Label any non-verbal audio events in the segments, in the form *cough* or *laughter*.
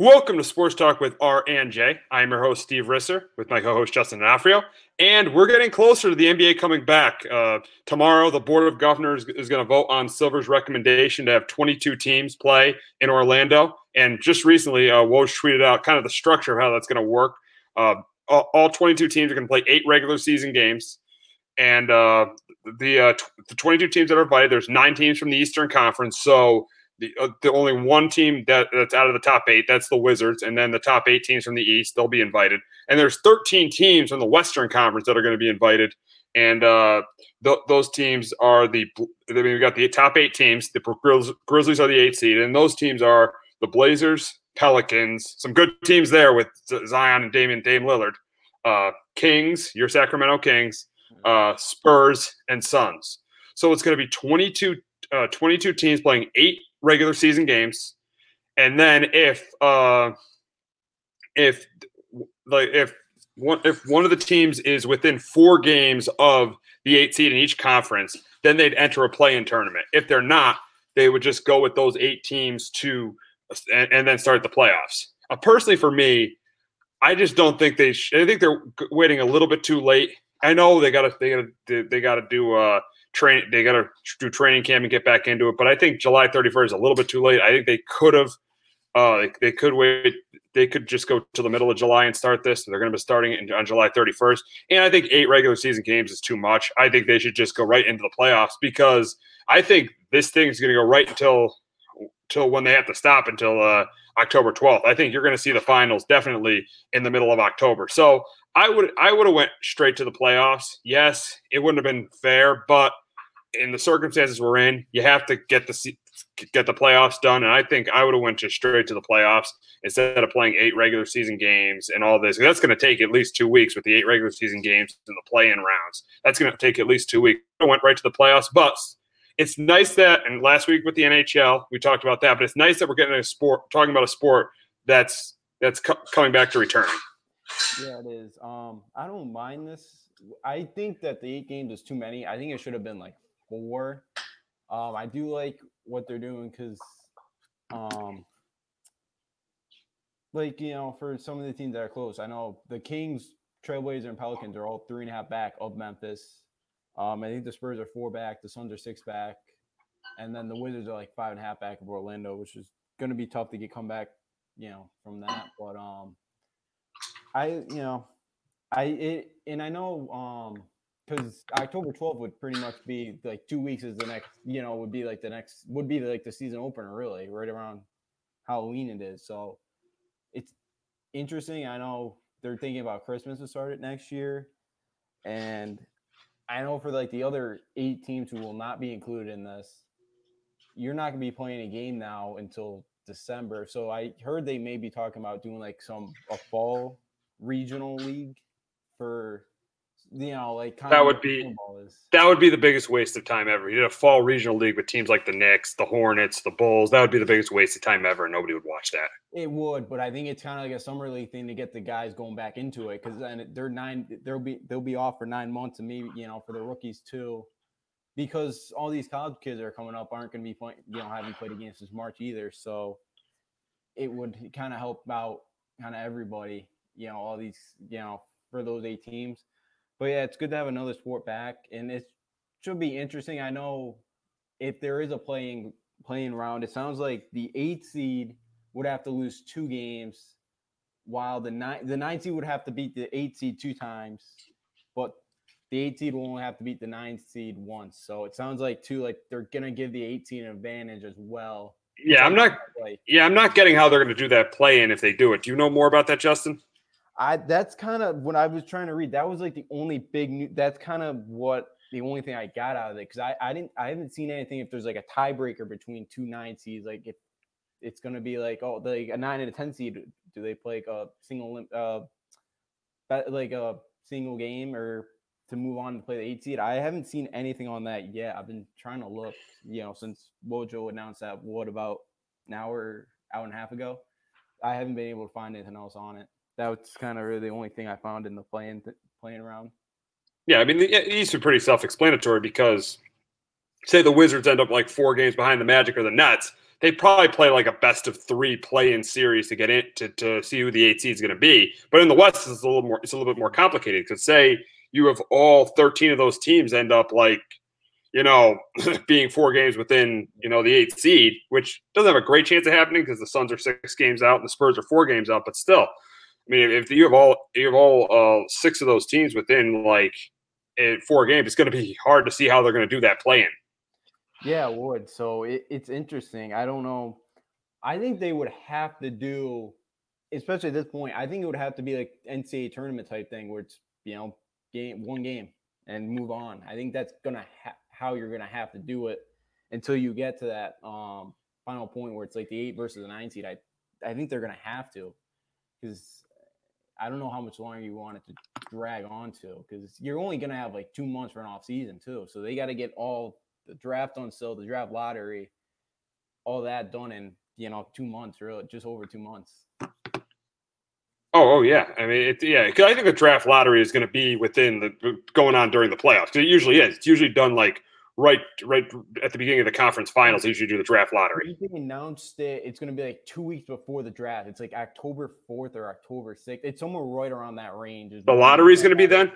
Welcome to Sports Talk with R and J. I am your host, Steve Risser, with my co-host Justin D'Onofrio, and we're getting closer to the NBA coming back. Uh, tomorrow, the Board of Governors is going to vote on Silver's recommendation to have 22 teams play in Orlando. And just recently, uh, Woj tweeted out kind of the structure of how that's going to work. Uh, all, all 22 teams are going to play eight regular season games, and uh, the uh, t- the 22 teams that are invited, there's nine teams from the Eastern Conference, so the, uh, the only one team that, that's out of the top eight that's the wizards and then the top eight teams from the east they'll be invited. And there's 13 teams from the western conference that are going to be invited. And uh, th- those teams are the i mean we've got the top eight teams the Grizz- grizzlies are the eight seed and those teams are the blazers pelicans some good teams there with zion and damian dame lillard uh, kings your sacramento kings uh, spurs and suns. So it's going to be 22 uh, 22 teams playing eight regular season games, and then if uh, if like if one if one of the teams is within four games of the eight seed in each conference, then they'd enter a play-in tournament. If they're not, they would just go with those eight teams to and, and then start the playoffs. Uh, personally, for me, I just don't think they. Sh- I think they're waiting a little bit too late. I know they got to they got to they got to do uh train. They got to do training camp and get back into it. But I think July 31st is a little bit too late. I think they could have. Uh, they, could wait. They could just go to the middle of July and start this. They're going to be starting it on July 31st. And I think eight regular season games is too much. I think they should just go right into the playoffs because I think this thing is going to go right until until when they have to stop until uh, October 12th. I think you're going to see the finals definitely in the middle of October. So I would I would have went straight to the playoffs. Yes, it wouldn't have been fair, but in the circumstances we're in, you have to get the get the playoffs done. And I think I would have went just straight to the playoffs instead of playing eight regular season games and all this. That's going to take at least two weeks with the eight regular season games and the play-in rounds. That's going to take at least two weeks. I went right to the playoffs, but it's nice that. And last week with the NHL, we talked about that. But it's nice that we're getting a sport talking about a sport that's that's co- coming back to return. Yeah, it is. Um, I don't mind this. I think that the eight games is too many. I think it should have been like four. Um, I do like what they're doing because, um, like you know, for some of the teams that are close, I know the Kings, Trailblazers, and Pelicans are all three and a half back of Memphis. Um, I think the Spurs are four back, the Suns are six back, and then the Wizards are like five and a half back of Orlando, which is going to be tough to get come back, you know, from that. But um, I you know, I it and I know um because October 12th would pretty much be like two weeks is the next, you know, would be like the next, would be like the season opener, really, right around Halloween it is. So it's interesting. I know they're thinking about Christmas to start it next year. And I know for like the other eight teams who will not be included in this, you're not going to be playing a game now until December. So I heard they may be talking about doing like some a fall regional league for you know, like that would be that would be the biggest waste of time ever. You did a fall regional league with teams like the Knicks, the Hornets, the Bulls. That would be the biggest waste of time ever. and Nobody would watch that. It would, but I think it's kind of like a summer league thing to get the guys going back into it because then they're nine. They'll be they'll be off for nine months, and maybe you know for the rookies too, because all these college kids that are coming up aren't going to be playing. You know, haven't played against since March either, so it would kind of help out kind of everybody. You know, all these you know for those eight teams but yeah, it's good to have another sport back, and it should be interesting. I know if there is a playing playing round, it sounds like the eight seed would have to lose two games, while the nine the nine seed would have to beat the eight seed two times, but the eight seed will only have to beat the nine seed once. So it sounds like too like they're gonna give the eight seed an advantage as well. Yeah, I'm not. Yeah, I'm not getting how they're going to do that play in if they do it. Do you know more about that, Justin? I that's kind of when I was trying to read. That was like the only big new. That's kind of what the only thing I got out of it because I I didn't I haven't seen anything if there's like a tiebreaker between two nine seeds. Like if it's gonna be like oh like a nine and a ten seed, do they play like a single uh like a single game or to move on to play the eight seed? I haven't seen anything on that yet. I've been trying to look, you know, since Wojo announced that. What about an hour hour and a half ago? I haven't been able to find anything else on it that was kind of really the only thing I found in the playing playing around. Yeah, I mean the East are pretty self-explanatory because say the Wizards end up like four games behind the Magic or the Nets, they probably play like a best of three play-in series to get in to, to see who the eight seed is going to be. But in the West, it's a little more it's a little bit more complicated because say you have all 13 of those teams end up like you know *laughs* being four games within you know the eighth seed, which doesn't have a great chance of happening because the Suns are six games out and the Spurs are four games out. But still, I mean, if you have all you have all uh, six of those teams within like four games, it's going to be hard to see how they're going to do that play-in. Yeah, it would. So it, it's interesting. I don't know. I think they would have to do, especially at this point. I think it would have to be like NCAA tournament type thing, where it's you know game one game and move on. I think that's gonna ha- how you're gonna have to do it until you get to that um, final point where it's like the eight versus the nine seed. I I think they're gonna have to because I don't know how much longer you want it to drag on to because you're only gonna have like two months for an off season too. So they got to get all the draft on sale, the draft lottery, all that done in you know two months, really, just over two months. Oh, oh yeah. I mean, it, yeah. Because I think the draft lottery is going to be within the going on during the playoffs. It usually is. It's usually done like right, right at the beginning of the conference finals. They usually do the draft lottery. They announced it. It's going to be like two weeks before the draft. It's like October fourth or October sixth. It's somewhere right around that range. The lottery is going to be then.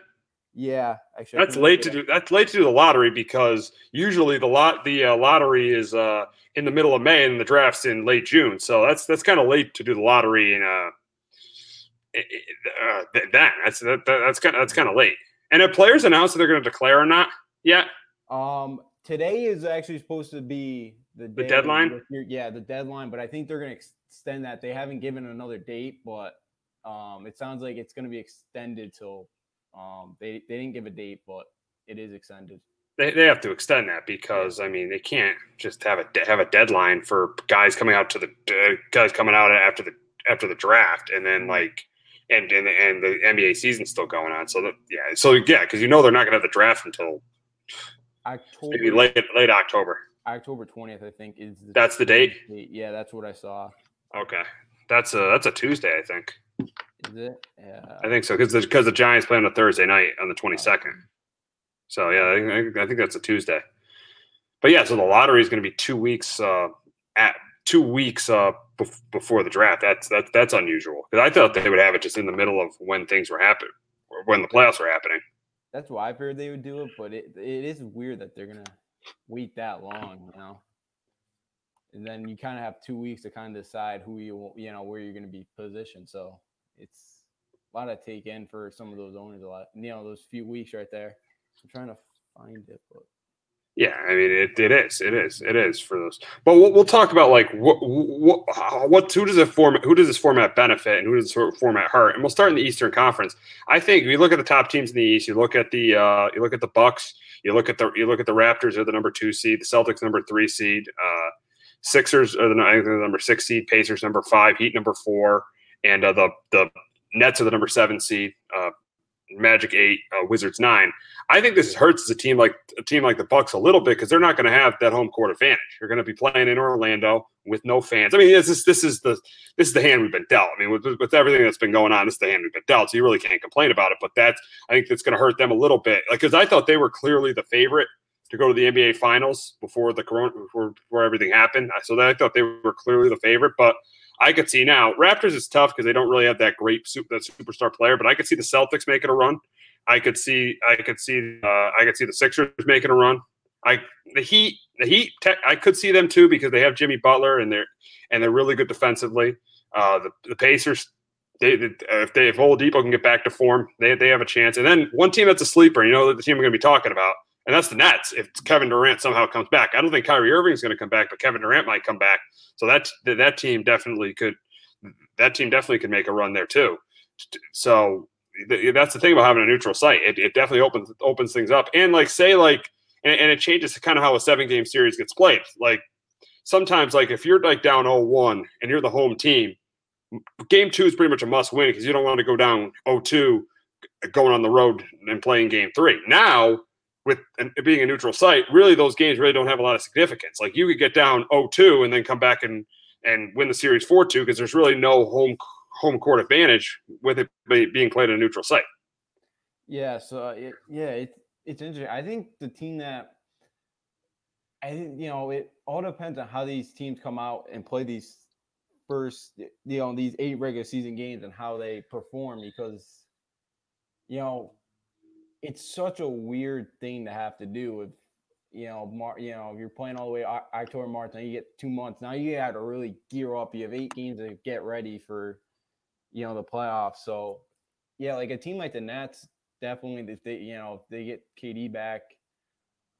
Yeah, actually, that's late to do. That's late to do the lottery because usually the lot the uh, lottery is uh, in the middle of May and the draft's in late June. So that's that's kind of late to do the lottery in uh, uh then that's that, that's kind of that's kind of late. And if players announce that they're going to declare or not yet? Um, today is actually supposed to be the, the deadline. Yeah, the deadline. But I think they're going to extend that. They haven't given another date, but um, it sounds like it's going to be extended till um, they they didn't give a date, but it is extended. They, they have to extend that because I mean they can't just have a have a deadline for guys coming out to the uh, guys coming out after the after the draft and then mm-hmm. like and and, and the NBA season's still going on. So that, yeah, so yeah, because you know they're not going to have the draft until October, maybe late late October. October twentieth, I think is. The that's the date. Yeah, that's what I saw. Okay, that's a that's a Tuesday, I think. Is it? Yeah. I think so because because the, the, Giants play on a Thursday night on the twenty second. So yeah, I, I, think that's a Tuesday. But yeah, so the lottery is going to be two weeks uh, at two weeks uh, bef- before the draft. That's that's that's unusual because I thought they would have it just in the middle of when things were happening, or when the playoffs were happening. That's why I figured they would do it, but it it is weird that they're gonna wait that long, you know. And then you kind of have two weeks to kind of decide who you want, you know where you're to be positioned. So it's a lot to take in for some of those owners. A lot, you know, those few weeks right there. I'm trying to find it, but yeah, I mean it, it is, it is, it is for those. But we'll, we'll talk about like what, what, what, who does it format, who does this format benefit, and who does this format hurt? And we'll start in the Eastern Conference. I think if you look at the top teams in the East, you look at the, uh, you look at the Bucks, you look at the, you look at the Raptors are the number two seed, the Celtics number three seed, uh, Sixers are the, the number six seed, Pacers number five, Heat number four, and uh, the the Nets are the number seven seed. Uh, Magic eight, uh, Wizards nine. I think this hurts as a team like a team like the Bucks a little bit because they're not going to have that home court advantage. You're going to be playing in Orlando with no fans. I mean, this is this is the this is the hand we've been dealt. I mean, with, with everything that's been going on, this is the hand we've been dealt. So you really can't complain about it. But that's I think that's going to hurt them a little bit. Like because I thought they were clearly the favorite to go to the NBA Finals before the corona before, before everything happened. So that I thought they were clearly the favorite, but I could see now Raptors is tough because they don't really have that great that superstar player, but I could see the Celtics making a run. I could see I could see uh, I could see the Sixers making a run. I the Heat the Heat I could see them too because they have Jimmy Butler and they're and they're really good defensively. Uh, the the Pacers they, they, if they if Oladipo can get back to form, they they have a chance. And then one team that's a sleeper, you know, the team we're going to be talking about, and that's the Nets. If Kevin Durant somehow comes back, I don't think Kyrie Irving is going to come back, but Kevin Durant might come back. So that that team definitely could that team definitely could make a run there too. So that's the thing about having a neutral site. It, it definitely opens opens things up. And like say like and, and it changes kind of how a seven game series gets played. Like sometimes like if you're like down 0-1 and you're the home team, game two is pretty much a must win because you don't want to go down 0-2 uh, going on the road and playing game three. Now with it being a neutral site, really those games really don't have a lot of significance. Like you could get down 0-2 and then come back and and win the series 4-2 because there's really no home home court advantage with it being played at a neutral site. Yeah, so uh, it, yeah, it, it's interesting. I think the team that I think you know it all depends on how these teams come out and play these first, you know, these eight regular season games and how they perform because, you know, it's such a weird thing to have to do with, you know, Mar- you know, if you're playing all the way October, March, now you get two months. Now you have to really gear up. You have eight games to get ready for, you know, the playoffs. So, yeah, like a team like the Nets, definitely, if they, you know, if they get KD back,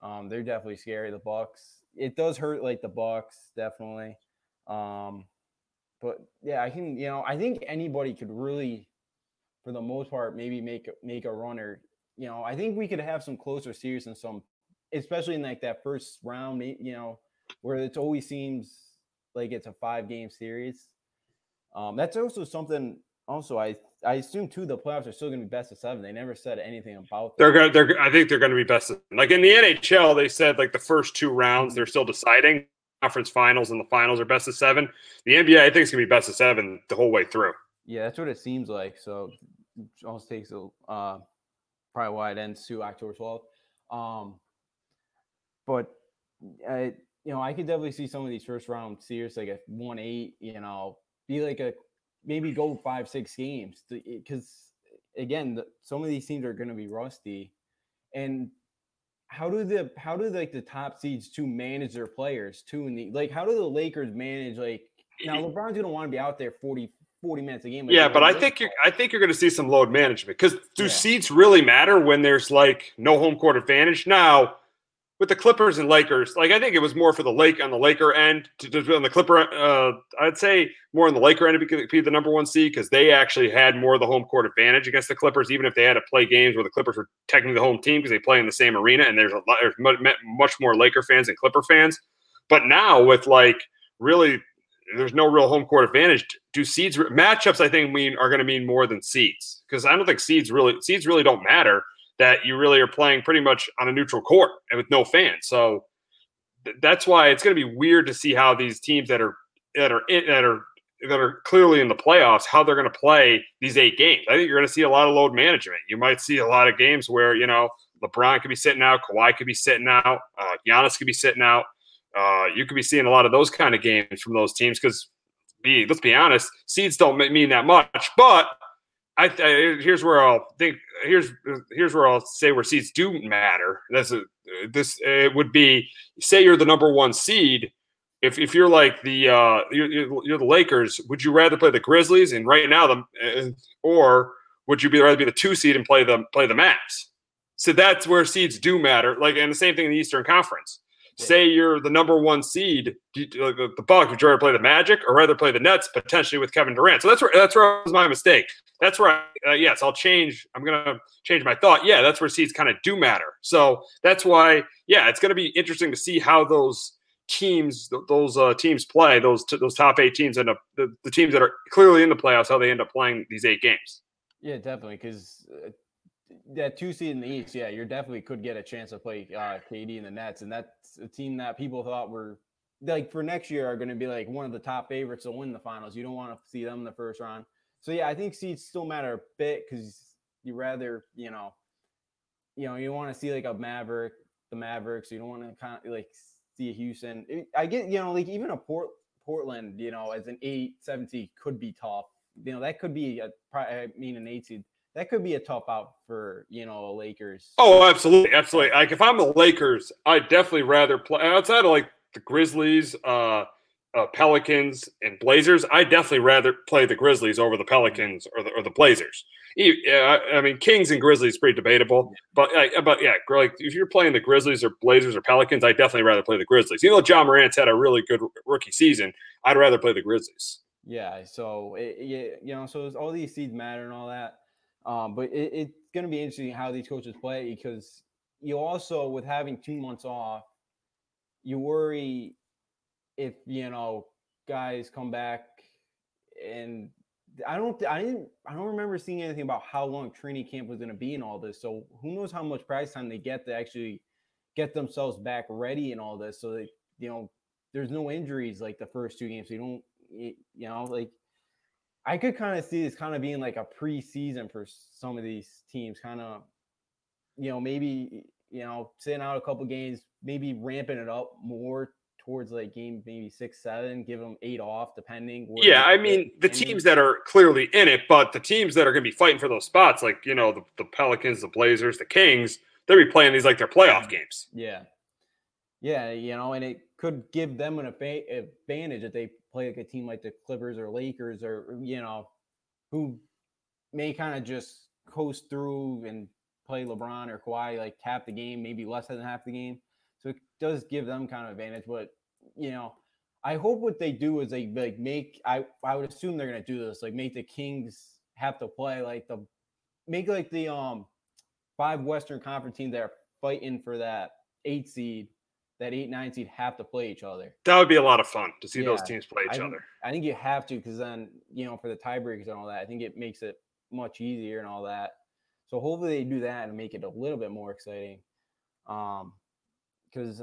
um, they're definitely scary. The Bucks, it does hurt like the Bucks, definitely. Um, but yeah, I can, you know, I think anybody could really, for the most part, maybe make make a runner. You know, I think we could have some closer series and some, especially in like that first round. You know, where it always seems like it's a five game series. Um, that's also something. Also, I I assume too the playoffs are still going to be best of seven. They never said anything about. That. They're going. They're. I think they're going to be best. Of, like in the NHL, they said like the first two rounds they're still deciding conference finals and the finals are best of seven. The NBA, I think, it's gonna be best of seven the whole way through. Yeah, that's what it seems like. So it almost takes a uh, probably why it ends to October twelfth. Um, but I, you know, I could definitely see some of these first round series like a one eight. You know, be like a maybe go five six games because again, the, some of these teams are going to be rusty, and how do the how do like the top seeds to manage their players too in the like how do the Lakers manage like now *laughs* LeBron's gonna want to be out there 40 40 minutes a game. Yeah, but I think you're I think you're gonna see some load management because do yeah. seeds really matter when there's like no home court advantage? Now with the Clippers and Lakers, like I think it was more for the Lake on the Laker end to, to on the Clipper. Uh, I'd say more on the Laker end to be the number one seed because they actually had more of the home court advantage against the Clippers, even if they had to play games where the Clippers were technically the home team because they play in the same arena and there's a lot, there's much more Laker fans and Clipper fans. But now with like really, there's no real home court advantage. Do seeds matchups? I think mean are going to mean more than seeds because I don't think seeds really seeds really don't matter that you really are playing pretty much on a neutral court and with no fans. So th- that's why it's going to be weird to see how these teams that are that are in, that are that are clearly in the playoffs how they're going to play these eight games. I think you're going to see a lot of load management. You might see a lot of games where you know LeBron could be sitting out, Kawhi could be sitting out, uh, Giannis could be sitting out. Uh, you could be seeing a lot of those kind of games from those teams because, be let's be honest, seeds don't mean that much. But I, I, here's where I'll think. Here's here's where I'll say where seeds do matter. That's this. It would be say you're the number one seed. If, if you're like the uh, you're, you're the Lakers, would you rather play the Grizzlies and right now them, uh, or would you be rather be the two seed and play the play the Mavs? So that's where seeds do matter. Like and the same thing in the Eastern Conference say you're the number one seed, the, Bucks, would you rather play the Magic or rather play the Nets potentially with Kevin Durant? So that's where that's where was my mistake. That's where, I, uh, yes, I'll change. I'm gonna change my thought. Yeah, that's where seeds kind of do matter. So that's why, yeah, it's gonna be interesting to see how those teams, those uh, teams play. Those those top eight teams end up the, the teams that are clearly in the playoffs, how they end up playing these eight games. Yeah, definitely, because uh, that two seed in the East, yeah, you definitely could get a chance to play uh, KD in the Nets, and that's a team that people thought were like for next year are going to be like one of the top favorites to win the finals. You don't want to see them in the first round. So yeah, I think seeds still matter a bit because you rather you know, you know, you want to see like a Maverick, the Mavericks. You don't want to kind of like see a Houston. I get you know like even a Port Portland, you know, as an eight, seed could be tough. You know, that could be a I mean an eight seed that could be a tough out for you know Lakers. Oh, absolutely, absolutely. Like if I'm the Lakers, I'd definitely rather play outside of like the Grizzlies, uh, uh, Pelicans, and Blazers. I'd definitely rather play the Grizzlies over the Pelicans or the or the Blazers. Yeah, I mean Kings and Grizzlies pretty debatable, but but yeah, like if you're playing the Grizzlies or Blazers or Pelicans, I definitely rather play the Grizzlies. Even though Ja Morant's had a really good rookie season, I'd rather play the Grizzlies. Yeah, so it, you know, so all these seeds matter and all that. Um, but it, it's going to be interesting how these coaches play because you also, with having two months off, you worry if you know guys come back and I don't I didn't I don't remember seeing anything about how long training camp was going to be and all this. So who knows how much practice time they get to actually get themselves back ready and all this so that you know there's no injuries like the first two games. So you don't you know like I could kind of see this kind of being like a preseason for some of these teams, kind of, you know, maybe you know, sitting out a couple games, maybe ramping it up more towards like game maybe six, seven, give them eight off, depending. Yeah, I mean the teams that are clearly in it, but the teams that are going to be fighting for those spots, like you know the, the Pelicans, the Blazers, the Kings, they'll be playing these like their playoff mm-hmm. games. Yeah, yeah, you know, and it could give them an advantage if they play like a team like the Clippers or Lakers or you know, who may kind of just coast through and play LeBron or Kawhi like half the game, maybe less than half the game. So it does give them kind of advantage. But you know, I hope what they do is they like make I I would assume they're gonna do this, like make the Kings have to play like the make like the um five Western Conference teams that are fighting for that eight seed, that eight nine seed have to play each other. That would be a lot of fun to see yeah, those teams play each I, other. I think you have to because then you know for the tiebreakers and all that, I think it makes it much easier and all that. So hopefully they do that and make it a little bit more exciting. Um, because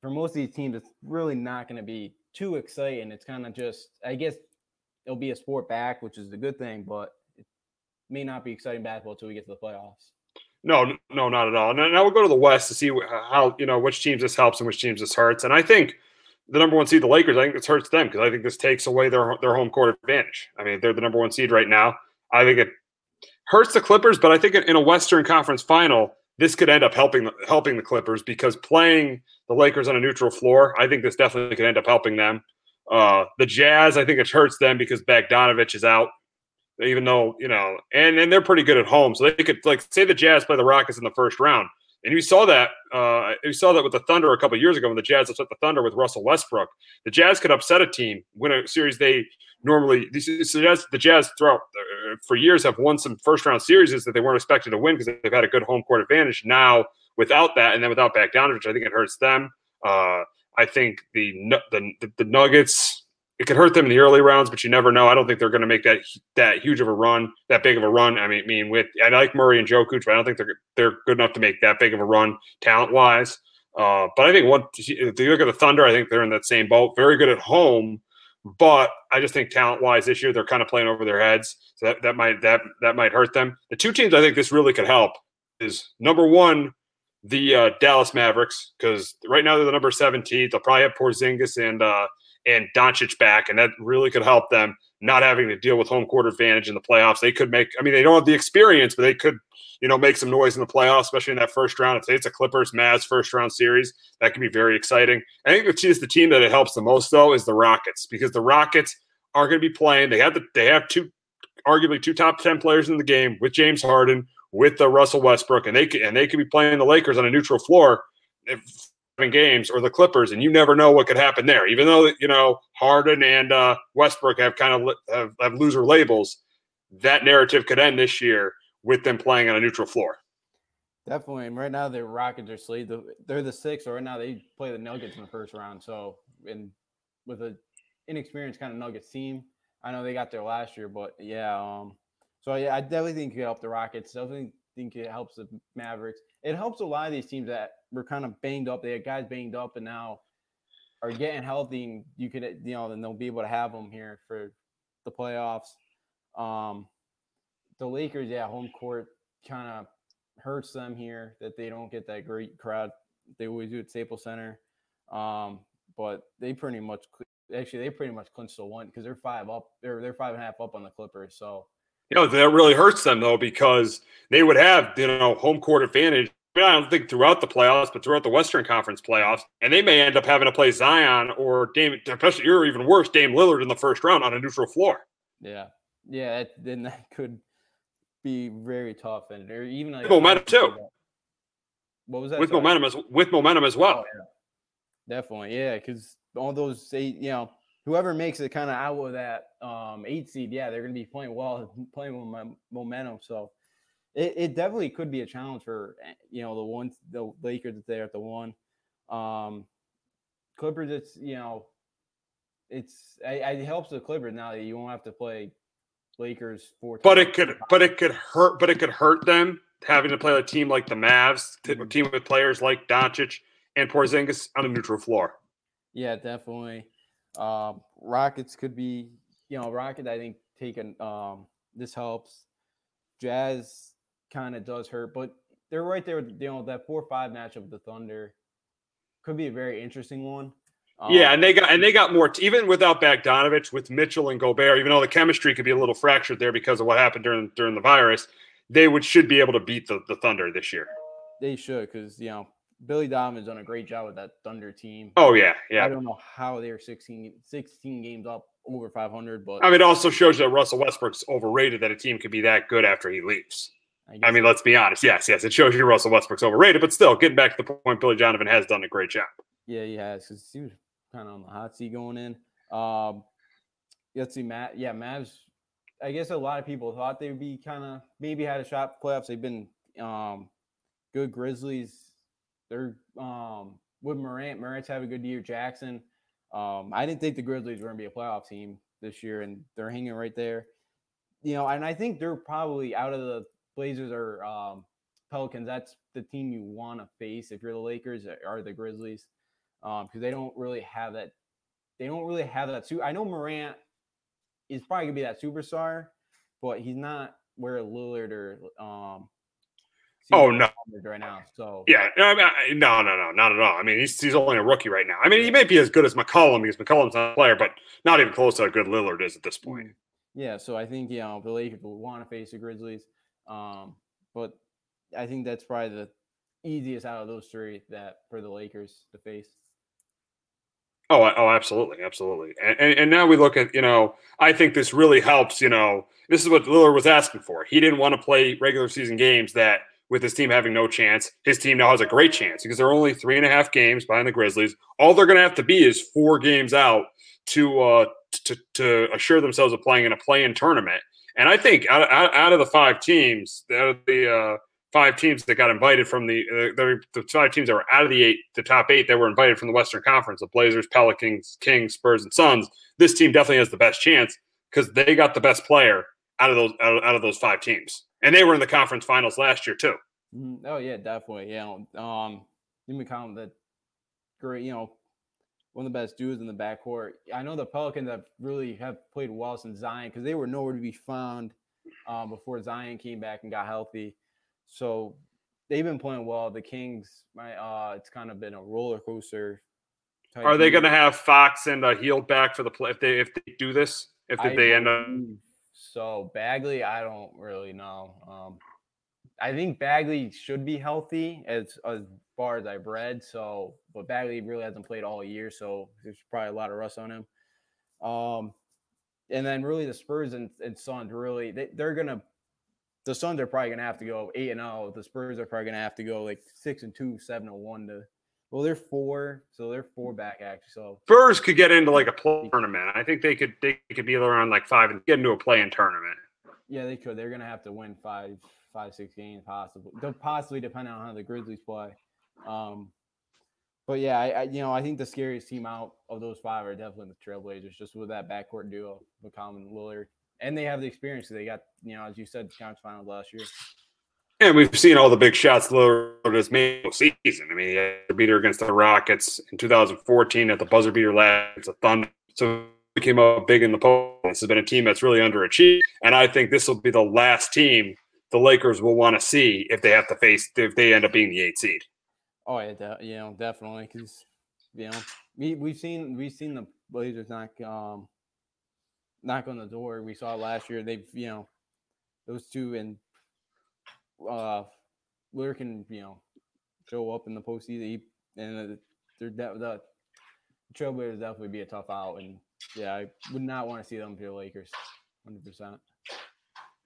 for most of these teams, it's really not going to be too exciting. It's kind of just, I guess, it'll be a sport back, which is a good thing, but it may not be exciting basketball until we get to the playoffs. No, no, not at all. Now, now we'll go to the West to see how you know which teams this helps and which teams this hurts. And I think the number one seed, the Lakers, I think this hurts them because I think this takes away their their home court advantage. I mean, they're the number one seed right now. I think it hurts the Clippers, but I think in a Western Conference final, this could end up helping helping the Clippers because playing the Lakers on a neutral floor, I think this definitely could end up helping them. Uh, the Jazz, I think it hurts them because Bogdanovich is out, even though you know, and and they're pretty good at home, so they could like say the Jazz play the Rockets in the first round, and you saw that uh, you saw that with the Thunder a couple years ago when the Jazz upset the Thunder with Russell Westbrook. The Jazz could upset a team, win a series they normally the Jazz, the Jazz throughout uh, for years have won some first round series that they weren't expected to win because they've had a good home court advantage. Now without that, and then without back Bogdanovich, I think it hurts them. Uh, I think the, the the Nuggets it could hurt them in the early rounds, but you never know. I don't think they're going to make that that huge of a run, that big of a run. I mean, I mean with I like Murray and Jokic, but I don't think they're they're good enough to make that big of a run talent wise. Uh, but I think one, if you look at the Thunder, I think they're in that same boat. Very good at home, but I just think talent wise this year they're kind of playing over their heads. So that, that might that that might hurt them. The two teams I think this really could help is number one, the uh, Dallas Mavericks, because right now they're the number 17. They'll probably have Porzingis and uh, and Doncic back, and that really could help them not having to deal with home court advantage in the playoffs. They could make, I mean, they don't have the experience, but they could, you know, make some noise in the playoffs, especially in that first round. If it's a Clippers Mavs first round series, that could be very exciting. I think the the team that it helps the most though is the Rockets because the Rockets are going to be playing. They have the, they have two, arguably two top ten players in the game with James Harden, with the Russell Westbrook, and they and they could be playing the Lakers on a neutral floor. Games or the Clippers, and you never know what could happen there. Even though you know Harden and uh, Westbrook have kind of have, have loser labels, that narrative could end this year with them playing on a neutral floor. Definitely. And right now, the Rockets are sleep. They're the six, right now they play the Nuggets in the first round. So, and with an inexperienced kind of Nuggets team, I know they got there last year, but yeah. Um, so yeah, I definitely think it help the Rockets. Definitely think it helps the Mavericks. It helps a lot of these teams that were kind of banged up. They had guys banged up and now are getting healthy. And you could, you know, then they'll be able to have them here for the playoffs. Um, the Lakers, yeah, home court kind of hurts them here that they don't get that great crowd they always do at Staples Center. Um, but they pretty much actually they pretty much clinched the one because they're five up. They're they're five and a half up on the Clippers. So you know, that really hurts them though because they would have you know home court advantage. I don't think throughout the playoffs, but throughout the Western Conference playoffs, and they may end up having to play Zion or Dame, especially or even worse, Dame Lillard in the first round on a neutral floor. Yeah, yeah, then that *laughs* could be very tough, and or even like momentum too. What was that? With Sorry. momentum as with momentum as well. Oh, yeah. Definitely, yeah, because all those eight, you know, whoever makes it kind of out of that um, eight seed, yeah, they're going to be playing well, playing with my momentum. So it, it, definitely could be a challenge for eh, you know the one the Lakers there at the one. Um, Clippers, it's you know, it's it helps the Clippers now that you won't have to play Lakers four. But it could, but it could hurt, but it could hurt them having to play a team like the Mavs, a mm-hmm. team with players like Doncic and Porzingis on a neutral floor. Yeah, definitely. Um, Rockets could be, you know, Rocket. I think taking um, this helps. Jazz kind of does hurt, but they're right there. With you know, that four five matchup with the Thunder could be a very interesting one. Um, yeah, and they got and they got more t- even without Bogdanovich with Mitchell and Gobert. Even though the chemistry could be a little fractured there because of what happened during during the virus, they would should be able to beat the, the Thunder this year. They should because you know Billy Donovan's done a great job with that Thunder team. Oh yeah, yeah. I don't know how they're 16, 16 games up over 500, but I mean, it also shows that Russell Westbrook's overrated that a team could be that good after he leaves. I, I mean, let's be honest. Yes, yes, it shows you Russell Westbrook's overrated, but still, getting back to the point, Billy Donovan has done a great job. Yeah, he has because he was kind of on the hot seat going in. Um, let's see, Matt. Yeah, Mavs. I guess a lot of people thought they would be kind of maybe had a shot playoffs. They've been um, good. Grizzlies. They're um, with Morant. Morant's having a good year. Jackson. Um, I didn't think the Grizzlies were going to be a playoff team this year, and they're hanging right there. You know, and I think they're probably out of the Blazers or um, Pelicans. That's the team you want to face if you're the Lakers or the Grizzlies because um, they don't really have that. They don't really have that. Su- I know Morant is probably gonna be that superstar, but he's not where Lillard or um. Oh no! Right now, so yeah, no, no, no, not at all. I mean, he's he's only a rookie right now. I mean, he may be as good as McCollum because McCollum's not a player, but not even close to how good Lillard is at this point. Yeah, so I think you know the Lakers will want to face the Grizzlies, um, but I think that's probably the easiest out of those three that for the Lakers to face. Oh, oh, absolutely, absolutely. And, and, and now we look at you know, I think this really helps. You know, this is what Lillard was asking for. He didn't want to play regular season games that with his team having no chance. His team now has a great chance because they're only three and a half games behind the Grizzlies. All they're going to have to be is four games out to uh to to assure themselves of playing in a play-in tournament. And I think out, out, out of the five teams, out of the uh, five teams that got invited from the, uh, the, the five teams that were out of the eight, the top eight that were invited from the Western Conference, the Blazers, Pelicans, Kings, Spurs, and Suns. This team definitely has the best chance because they got the best player out of those out, out, of those five teams, and they were in the conference finals last year too. Mm-hmm. Oh yeah, definitely. Yeah, um, you can count that great. You know, one of the best dudes in the backcourt. I know the Pelicans have really have played well since Zion because they were nowhere to be found um, before Zion came back and got healthy. So they've been playing well. The Kings, my uh, it's kind of been a roller coaster. Are they going to have Fox and a Hield back for the play if they if they do this? If I they end up so Bagley, I don't really know. Um, I think Bagley should be healthy as as far as I've read. So, but Bagley really hasn't played all year, so there's probably a lot of rust on him. Um, and then really the Spurs and, and Suns really they, they're gonna the Suns are probably gonna have to go eight and zero. Oh. The Spurs are probably gonna have to go like six and two, seven and one to. Well, they're four, so they're four back actually. So Spurs could get into like a play tournament. I think they could they could be around like five and get into a play in tournament. Yeah, they could. They're gonna have to win five, five, six games possibly. Possibly depending on how the Grizzlies play. Um, but yeah, I, I, you know I think the scariest team out of those five are definitely the Trailblazers, just with that backcourt duo, McCollum and Lillard and they have the experience. They got, you know, as you said, the conference finals last year. And we've seen all the big shots Lillard has made season. I mean, he had a beater against the Rockets in 2014 at the buzzer beater last. A Thunder. So he came up big in the post. This has been a team that's really underachieved. And I think this will be the last team the Lakers will want to see if they have to face, if they end up being the eight seed. Oh, yeah, de- you know, definitely. Because, you know, we, we've seen, we've seen the Blazers knock, um, knock on the door. We saw last year. They've you know those two and uh Lure can you know show up in the postseason and they're de- the Trailblazers definitely be a tough out and yeah I would not want to see them play the Lakers, hundred percent.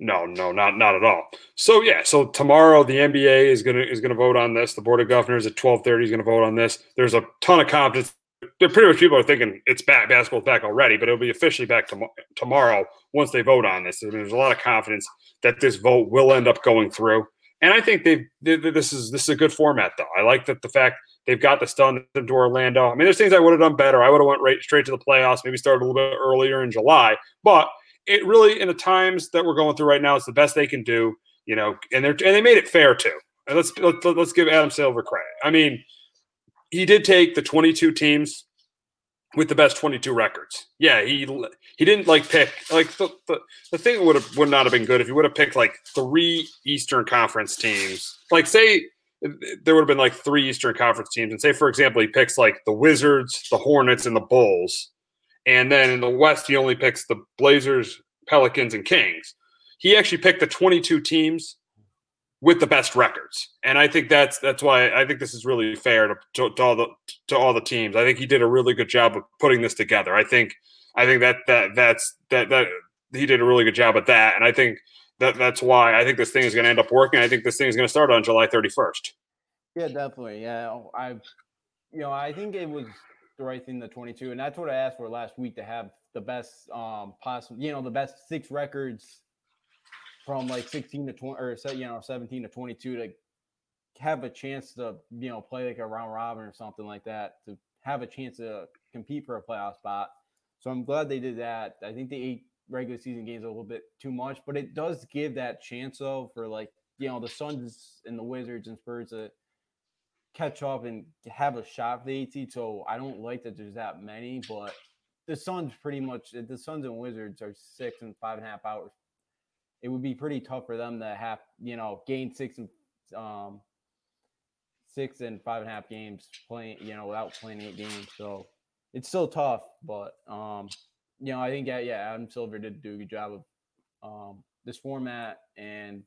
No, no, not not at all. So yeah, so tomorrow the NBA is gonna is gonna vote on this. The board of governors at twelve thirty is gonna vote on this. There's a ton of confidence they're pretty much people are thinking it's back, basketball's back already, but it'll be officially back tom- tomorrow once they vote on this. I mean, there's a lot of confidence that this vote will end up going through, and I think they, they this is this is a good format though. I like that the fact they've got this done to Orlando. I mean, there's things I would have done better. I would have went right straight to the playoffs, maybe started a little bit earlier in July, but it really in the times that we're going through right now, it's the best they can do. You know, and they're and they made it fair too. And let's let's, let's give Adam Silver credit. I mean he did take the 22 teams with the best 22 records. Yeah, he he didn't like pick like the the, the thing would have would not have been good if he would have picked like three Eastern Conference teams. Like say there would have been like three Eastern Conference teams, and say for example he picks like the Wizards, the Hornets, and the Bulls, and then in the West he only picks the Blazers, Pelicans, and Kings. He actually picked the 22 teams with the best records, and I think that's that's why I think this is really fair to, to, to all the to all the teams. I think he did a really good job of putting this together. I think I think that that that's that that he did a really good job at that, and I think that that's why I think this thing is going to end up working. I think this thing is going to start on July 31st. Yeah, definitely. Yeah, oh, I, you know, I think it was the right thing, the 22, and that's what I asked for last week to have the best um possible, you know, the best six records from like 16 to 20 or you know 17 to 22 to have a chance to you know play like a round robin or something like that to have a chance to compete for a playoff spot. So I'm glad they did that. I think the eight regular season games a little bit too much, but it does give that chance though for like you know the Suns and the Wizards and Spurs to catch up and have a shot for the eight So I don't like that there's that many, but the Suns pretty much the Suns and Wizards are six and five and a half hours. It would be pretty tough for them to have you know gain six and um six and five and a half games playing you know without playing eight games. So it's still tough, but um you know, I think yeah, yeah, Adam Silver did do a good job of um, this format, and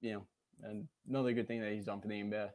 you know, and another good thing that he's done for the NBA.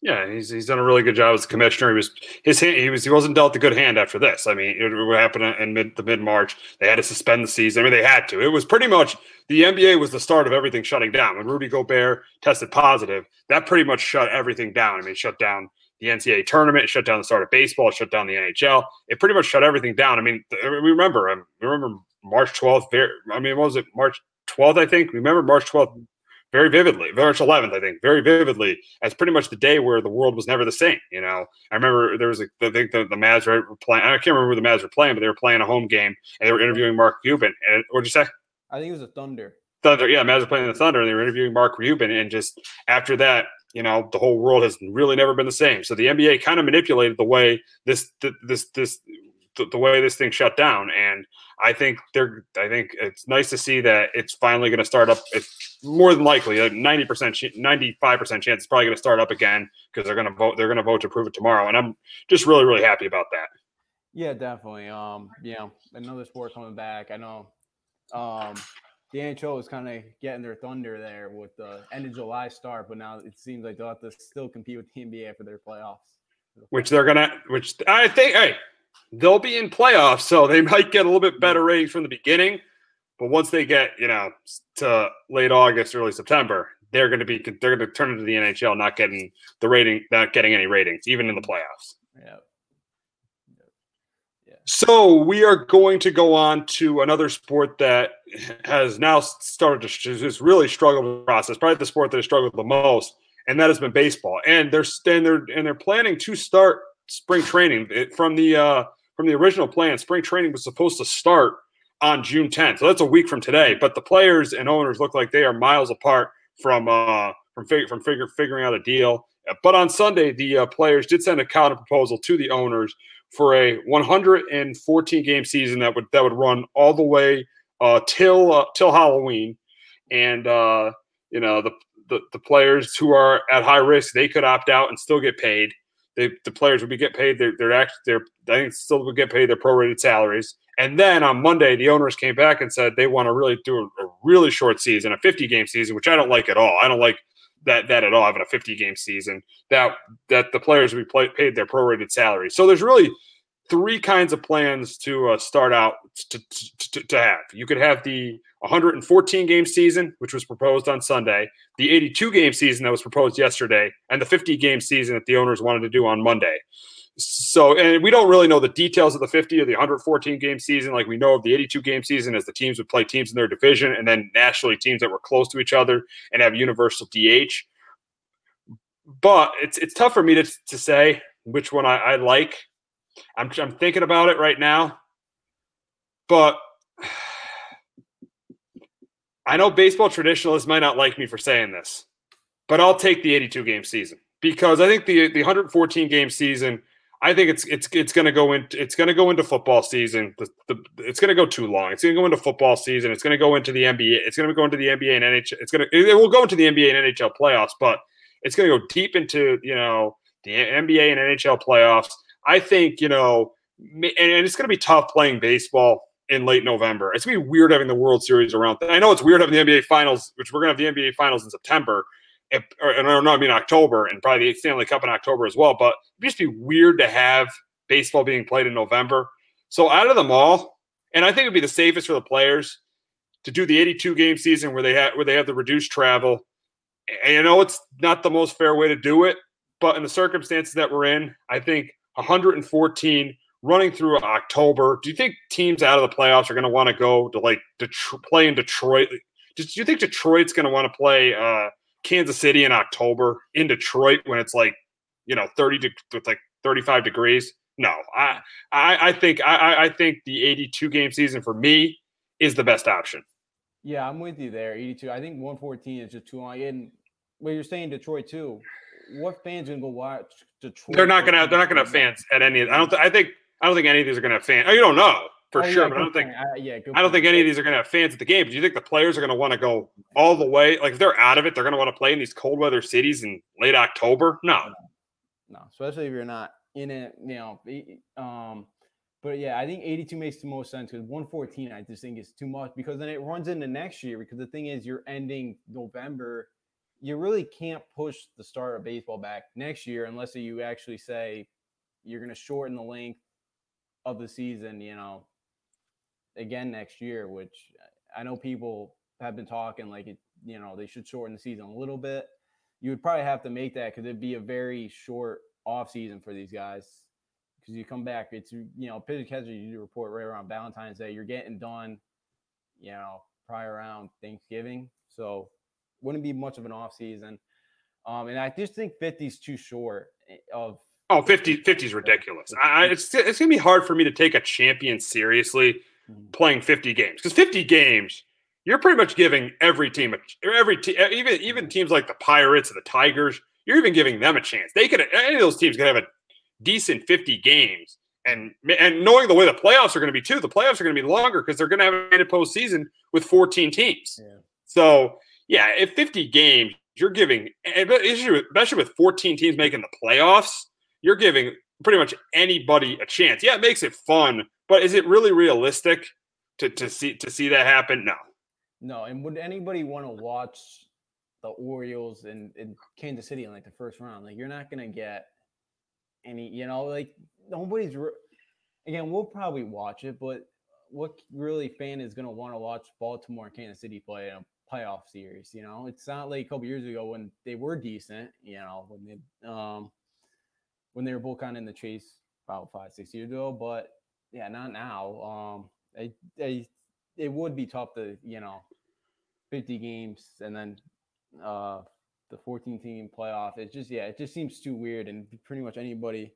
Yeah, he's he's done a really good job as commissioner. He was his hand, he was he wasn't dealt a good hand after this. I mean, it, what happened in mid the mid March? They had to suspend the season. I mean, they had to. It was pretty much the NBA was the start of everything shutting down. When Rudy Gobert tested positive, that pretty much shut everything down. I mean, shut down the NCAA tournament, shut down the start of baseball, shut down the NHL. It pretty much shut everything down. I mean, we remember, um, we remember March 12th. I mean, what was it? March 12th, I think. Remember March 12th very vividly, March 11th, I think, very vividly, as pretty much the day where the world was never the same. You know, I remember there was a, I think the, the Mavs were playing, I can't remember who the Mavs were playing, but they were playing a home game and they were interviewing Mark Cuban. And what'd you say? I think it was a Thunder. Thunder, yeah, Mavs were playing the Thunder and they were interviewing Mark Cuban. And just after that, you know the whole world has really never been the same. So the NBA kind of manipulated the way this this this the, the way this thing shut down, and I think they're I think it's nice to see that it's finally going to start up. It's more than likely a ninety percent, ninety five percent chance it's probably going to start up again because they're going to vote. They're going to vote to approve it tomorrow, and I'm just really really happy about that. Yeah, definitely. Um, you know, another sport coming back. I know. Um, the NHL is kind of getting their thunder there with the end of July start, but now it seems like they'll have to still compete with the NBA for their playoffs. Which they're gonna, which I think, hey, they'll be in playoffs, so they *laughs* might get a little bit better ratings from the beginning. But once they get, you know, to late August, early September, they're going to be, they're going to turn into the NHL, not getting the rating, not getting any ratings, even in the mm-hmm. playoffs. Yeah. So we are going to go on to another sport that has now started to just really struggle with the process. Probably the sport that has struggled the most, and that has been baseball. And they're and they're and they're planning to start spring training it, from the uh, from the original plan. Spring training was supposed to start on June 10th, so that's a week from today. But the players and owners look like they are miles apart from uh, from fig- from figure, figuring out a deal. But on Sunday, the uh, players did send a counter proposal to the owners for a 114 game season that would that would run all the way uh, till uh, till Halloween, and uh, you know the, the the players who are at high risk they could opt out and still get paid. They, the players would be get paid. They're actually they're I think still would get paid their prorated salaries. And then on Monday, the owners came back and said they want to really do a, a really short season, a 50 game season, which I don't like at all. I don't like that that at all having a 50 game season that that the players would be play, paid their prorated salary. So there's really three kinds of plans to uh, start out to, to, to, have. You could have the 114 game season, which was proposed on Sunday, the 82 game season that was proposed yesterday, and the 50 game season that the owners wanted to do on Monday. So, and we don't really know the details of the 50 or the 114 game season. Like we know of the 82 game season as the teams would play teams in their division and then nationally teams that were close to each other and have universal DH. But it's it's tough for me to, to say which one I, I like. I'm, I'm thinking about it right now. But *sighs* I know baseball traditionalists might not like me for saying this, but I'll take the 82 game season because I think the the 114 game season I think it's it's it's going to go into it's going to go into football season. The, the, it's going to go too long. It's going to go into football season. It's going to go into the NBA. It's going to go into the NBA and NHL. It's going to it will go into the NBA and NHL playoffs. But It's going to go deep into you know the NBA and NHL playoffs. I think you know, and it's going to be tough playing baseball in late November. It's going to be weird having the World Series around. I know it's weird having the NBA Finals, which we're going to have the NBA Finals in September. If, or, or no, I mean October, and probably the Stanley Cup in October as well. But it'd just be weird to have baseball being played in November. So out of them all, and I think it'd be the safest for the players to do the 82 game season where they have where they have the reduced travel. And you know it's not the most fair way to do it, but in the circumstances that we're in, I think 114 running through October. Do you think teams out of the playoffs are going to want to go to like Detroit, play in Detroit? Do you think Detroit's going to want to play uh, Kansas City in October in Detroit when it's like you know 30 to with like 35 degrees? No, I I, I think I, I think the 82 game season for me is the best option. Yeah, I'm with you there. 82. I think 114 is just too long. And well, you're saying Detroit too. What fans gonna go watch Detroit? They're not gonna. They're not gonna fans at any. I don't. Th- I think. I don't think any of these are gonna have fans. Oh, you don't know for oh, sure, yeah, but I don't think. Uh, yeah, I don't think any of these are gonna have fans at the game. Do you think the players are gonna want to go all the way? Like if they're out of it, they're gonna want to play in these cold weather cities in late October? No. no, no. Especially if you're not in it. You know. Um but yeah, I think 82 makes the most sense because 114 I just think is too much because then it runs into next year because the thing is you're ending November. You really can't push the start of baseball back next year unless you actually say you're going to shorten the length of the season, you know, again next year, which I know people have been talking like it, you know, they should shorten the season a little bit. You would probably have to make that because it'd be a very short off season for these guys because you come back, it's you know, pitcher catcher, you report right around Valentine's Day. You're getting done, you know, prior around Thanksgiving, so wouldn't be much of an off season. Um, and I just think 50 is too short eh, of. Oh, 50, 50 is ridiculous. I, it's it's gonna be hard for me to take a champion seriously mm-hmm. playing 50 games because 50 games you're pretty much giving every team, every team, even even teams like the Pirates and the Tigers, you're even giving them a chance. They could any of those teams could have a decent 50 games. And and knowing the way the playoffs are going to be too, the playoffs are going to be longer because they're going to have a postseason with 14 teams. Yeah. So yeah, if 50 games, you're giving especially with 14 teams making the playoffs, you're giving pretty much anybody a chance. Yeah, it makes it fun, but is it really realistic to, to see to see that happen? No. No, and would anybody want to watch the Orioles in, in Kansas City in like the first round? Like you're not gonna get any, you know, like nobody's re- again, we'll probably watch it, but what really fan is going to want to watch Baltimore and Kansas City play in a playoff series? You know, it's not like a couple years ago when they were decent, you know, when they, um, when they were both kind of in the chase about five, six years ago, but yeah, not now. Um, they, they, it would be tough to, you know, 50 games and then, uh, the 14 team playoff. It's just yeah, it just seems too weird, and pretty much anybody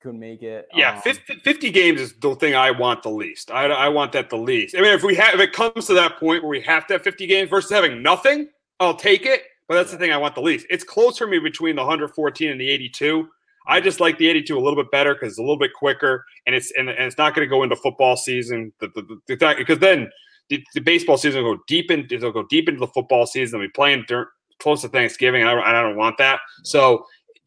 could make it. Yeah, um, 50, 50, games is the thing I want the least. I, I want that the least. I mean, if we have if it comes to that point where we have to have 50 games versus having nothing, I'll take it. But that's the thing I want the least. It's close for me between the 114 and the 82. I just like the 82 a little bit better because it's a little bit quicker and it's and, and it's not going to go into football season because the, the, the, then the, the, baseball season will go deep in it'll go deep into the football season. They'll be playing during, close to Thanksgiving. I I don't want that. So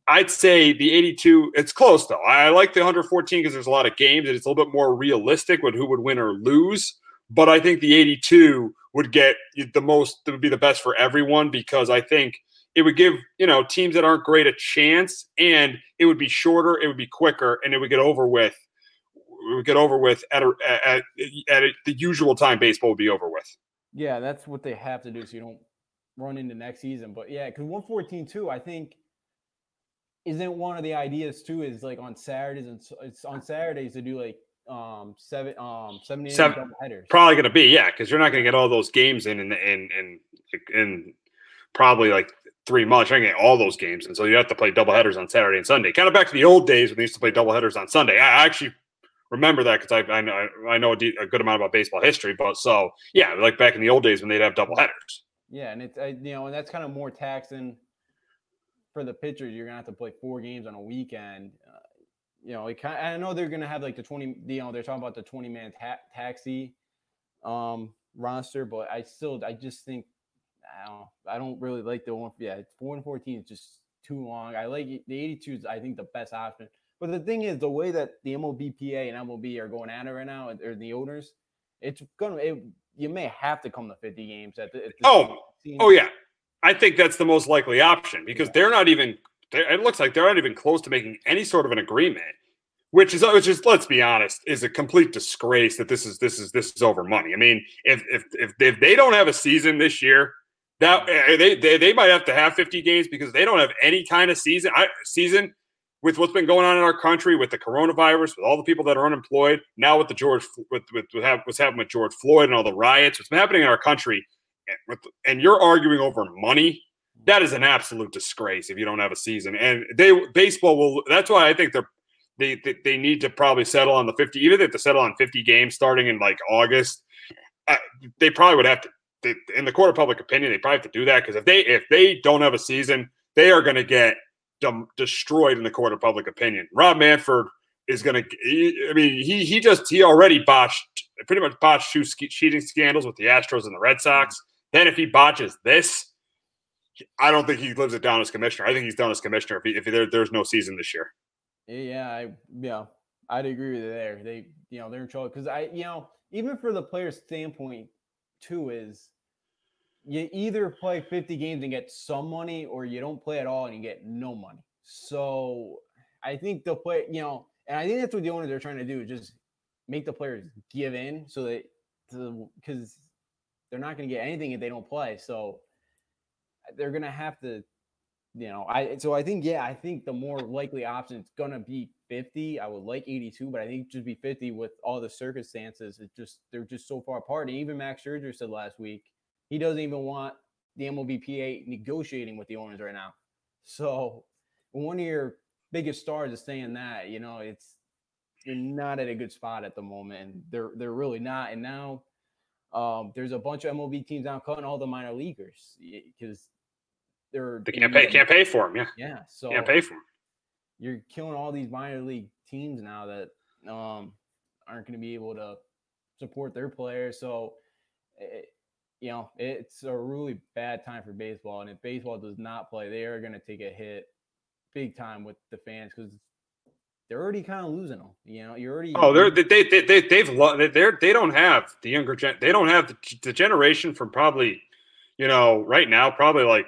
I'd say the 82, it's close though. I like the 114 because there's a lot of games and it's a little bit more realistic with who would win or lose. But I think the 82 would get the most, it would be the best for everyone because I think it would give, you know, teams that aren't great a chance and it would be shorter, it would be quicker, and it would get over with. We would get over with at, a, at, at the usual time baseball would be over with. Yeah, that's what they have to do so you don't run into next season. But yeah, because 114 too, I think isn't one of the ideas too is like on Saturdays and it's on Saturdays to do like um seven um seven, seven headers. Probably gonna be yeah, because you're not gonna get all those games in in in in, in probably like three months. You're gonna get all those games, and so you have to play double headers on Saturday and Sunday. Kind of back to the old days when they used to play double headers on Sunday. I actually remember that because I, I know I know a, a, good amount about baseball history. But so yeah, like back in the old days when they'd have double headers. Yeah, and it's you know, and that's kind of more taxing for the pitchers. You're gonna have to play four games on a weekend. Uh, you know, it kind I know they're gonna have like the twenty. You know, they're talking about the twenty man ta- taxi um, roster, but I still, I just think I don't I don't really like the one. Yeah, four and fourteen is just too long. I like the eighty two is I think the best option. But the thing is, the way that the MLBPA and MLB are going at it right now, or the owners, it's gonna. It, you may have to come to fifty games at the. At the oh, oh yeah. I think that's the most likely option because they're not even. It looks like they're not even close to making any sort of an agreement which is which is let's be honest is a complete disgrace that this is this is this is over money. I mean, if if if, if they don't have a season this year, that eh, they, they they might have to have 50 games because they don't have any kind of season I, season with what's been going on in our country with the coronavirus, with all the people that are unemployed, now with the George with with, with have, what's happening with George Floyd and all the riots, what's been happening in our country, with, and you're arguing over money. That is an absolute disgrace if you don't have a season. And they baseball will. That's why I think they're they, they, they need to probably settle on the 50 even if they have to settle on 50 games starting in like august uh, they probably would have to they, in the court of public opinion they probably have to do that because if they if they don't have a season they are going to get dem- destroyed in the court of public opinion rob Manfred is going to i mean he he just he already botched pretty much botched two cheating scandals with the astros and the red sox then if he botches this I don't think he lives it down as commissioner. I think he's done as commissioner if, he, if there, there's no season this year. Yeah, I yeah, I'd agree with you there. They, you know, they're in trouble because I, you know, even for the player's standpoint, too, is you either play 50 games and get some money, or you don't play at all and you get no money. So I think the play, you know, and I think that's what the owners are trying to do, just make the players give in so that because they're not going to get anything if they don't play. So they're going to have to you know, I so I think yeah, I think the more likely option is gonna be 50. I would like 82, but I think just be 50 with all the circumstances. It just they're just so far apart. And even Max Scherzer said last week he doesn't even want the MLBPA negotiating with the owners right now. So one of your biggest stars is saying that, you know, it's you're not at a good spot at the moment, and they're they're really not. And now um, there's a bunch of MLB teams now cutting all the minor leaguers because they're they can't pay can't pay for them. Yeah, yeah. So can't pay for them. You're killing all these minor league teams now that um, aren't going to be able to support their players. So, it, eh, you know, it's a really bad time for baseball. And if baseball does not play, they are going to take a hit big time with the fans because they're already kind of losing them. You know, you're already. Oh, they're they they, they they've they're they don't have the younger gen. They don't have the, the generation from probably, you know, right now probably like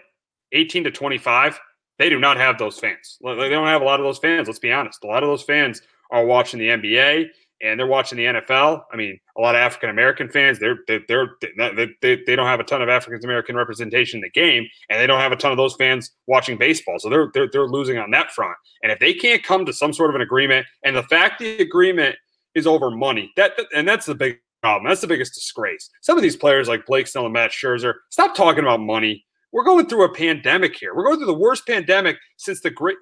18 to 25, they do not have those fans. They don't have a lot of those fans. Let's be honest. A lot of those fans are watching the NBA and they're watching the NFL. I mean, a lot of African American fans, they're they're, they're they, they don't have a ton of African American representation in the game, and they don't have a ton of those fans watching baseball. So they're, they're they're losing on that front. And if they can't come to some sort of an agreement, and the fact the agreement is over money, that and that's the big problem. That's the biggest disgrace. Some of these players like Blake Snell and Matt Scherzer, stop talking about money. We're going through a pandemic here. We're going through the worst pandemic since the great.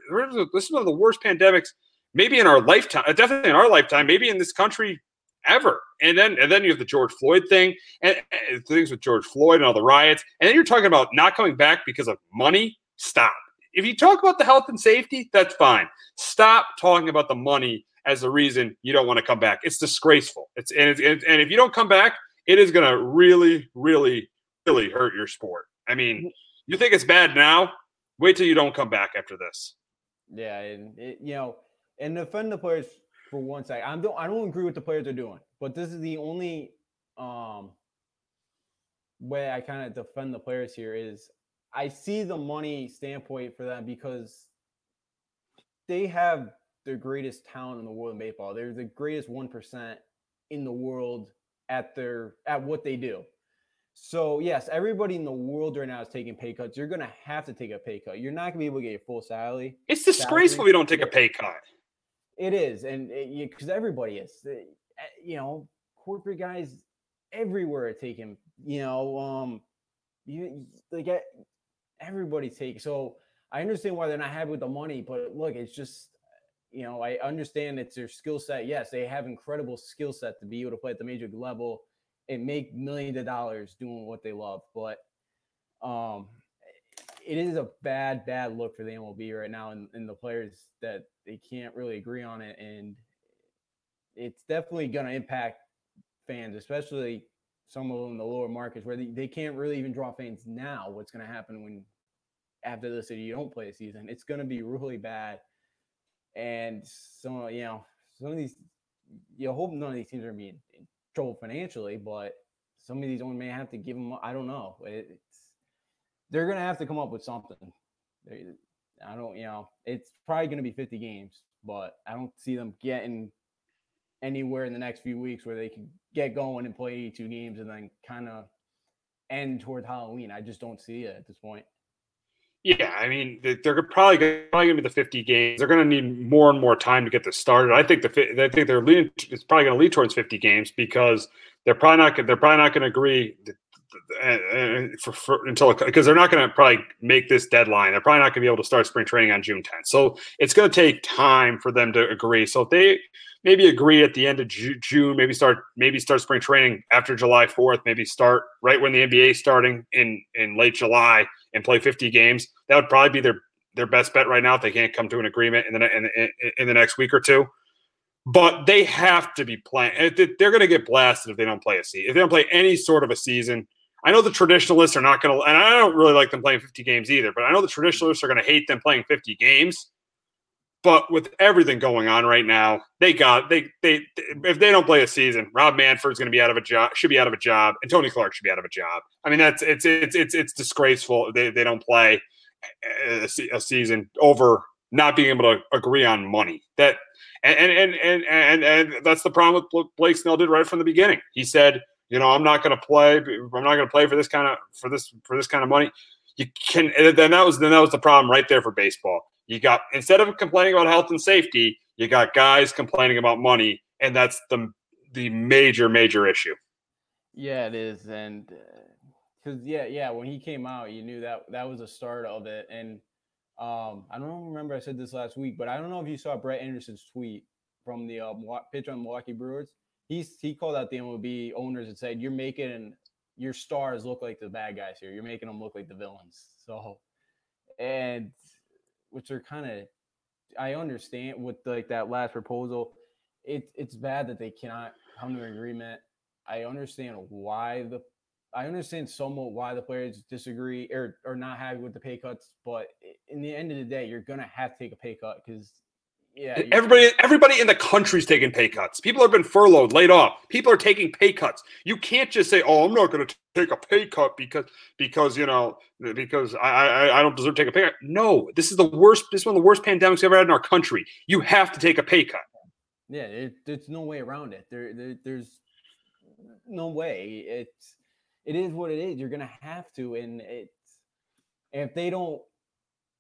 This is one of the worst pandemics, maybe in our lifetime. Uh, definitely in our lifetime. Maybe in this country ever. And then and then you have the George Floyd thing and, and things with George Floyd and all the riots. And then you're talking about not coming back because of money. Stop. If you talk about the health and safety, that's fine. Stop talking about the money as the reason you don't want to come back. It's disgraceful. It's and, it's, and if you don't come back, it is going to really, really, really hurt your sport. I mean, you think it's bad now? Wait till you don't come back after this. Yeah, and it, you know, and defend the players for one second. I don't I don't agree with the players are doing, but this is the only um way I kind of defend the players here is I see the money standpoint for them because they have the greatest talent in the world in baseball. They're the greatest one percent in the world at their at what they do. So yes, everybody in the world right now is taking pay cuts. You're going to have to take a pay cut. You're not going to be able to get your full salary. It's disgraceful we don't take a pay cut. It is, and because everybody is, eh, you know, corporate guys everywhere are taking. You know, um, you like everybody take. So I understand why they're not happy with the money, but look, it's just you know, I understand it's their skill set. Yes, they have incredible skill set to be able to play at the major level and make millions of dollars doing what they love. But um, it is a bad, bad look for the MLB right now, and, and the players that they can't really agree on it, and it's definitely going to impact fans, especially some of them in the lower markets where they, they can't really even draw fans now. What's going to happen when after this city you don't play a season? It's going to be really bad. And so you know some of these you hope none of these teams are being in trouble financially, but some of these owners may have to give them. I don't know. It's they're going to have to come up with something. I don't, you know, it's probably going to be 50 games, but I don't see them getting anywhere in the next few weeks where they can get going and play 82 games and then kind of end towards Halloween. I just don't see it at this point. Yeah, I mean, they're probably going to be the 50 games. They're going to need more and more time to get this started. I think the I think they're leading. It's probably going to lead towards 50 games because they're probably not. They're probably not going to agree for, for, until because they're not going to probably make this deadline. They're probably not going to be able to start spring training on June 10th. So it's going to take time for them to agree. So if they maybe agree at the end of June, maybe start maybe start spring training after July 4th, maybe start right when the NBA starting in in late July and play 50 games. That would probably be their their best bet right now if they can't come to an agreement in the in, in, in the next week or two. But they have to be playing. They're going to get blasted if they don't play a season. If they don't play any sort of a season, I know the traditionalists are not going to, and I don't really like them playing 50 games either, but I know the traditionalists are going to hate them playing 50 games. But with everything going on right now, they got they they if they don't play a season, Rob Manfred's going to be out of a job, should be out of a job, and Tony Clark should be out of a job. I mean, that's it's it's it's it's disgraceful. They they don't play a, a season over not being able to agree on money. That and and and and and that's the problem with Blake Snell did right from the beginning. He said you know, I'm not going to play. I'm not going to play for this kind of for this for this kind of money. You can then that was then that was the problem right there for baseball. You got instead of complaining about health and safety, you got guys complaining about money, and that's the the major major issue. Yeah, it is, and because uh, yeah, yeah, when he came out, you knew that that was a start of it, and um, I don't remember I said this last week, but I don't know if you saw Brett Anderson's tweet from the uh, pitch on Milwaukee Brewers he's he called out the MLB owners and said, "You're making your stars look like the bad guys here. You're making them look like the villains." So, and which are kind of, I understand with like that last proposal. It it's bad that they cannot come to an agreement. I understand why the I understand somewhat why the players disagree or are not happy with the pay cuts, but in the end of the day, you're gonna have to take a pay cut because yeah, everybody, everybody in the country's taking pay cuts. People have been furloughed, laid off. People are taking pay cuts. You can't just say, "Oh, I'm not going to take a pay cut because because you know because I, I I don't deserve to take a pay cut." No, this is the worst. This is one of the worst pandemics we've ever had in our country. You have to take a pay cut. Yeah, it, there's no way around it. There, there, there's no way. It's it is what it is. You're gonna have to, and it's if they don't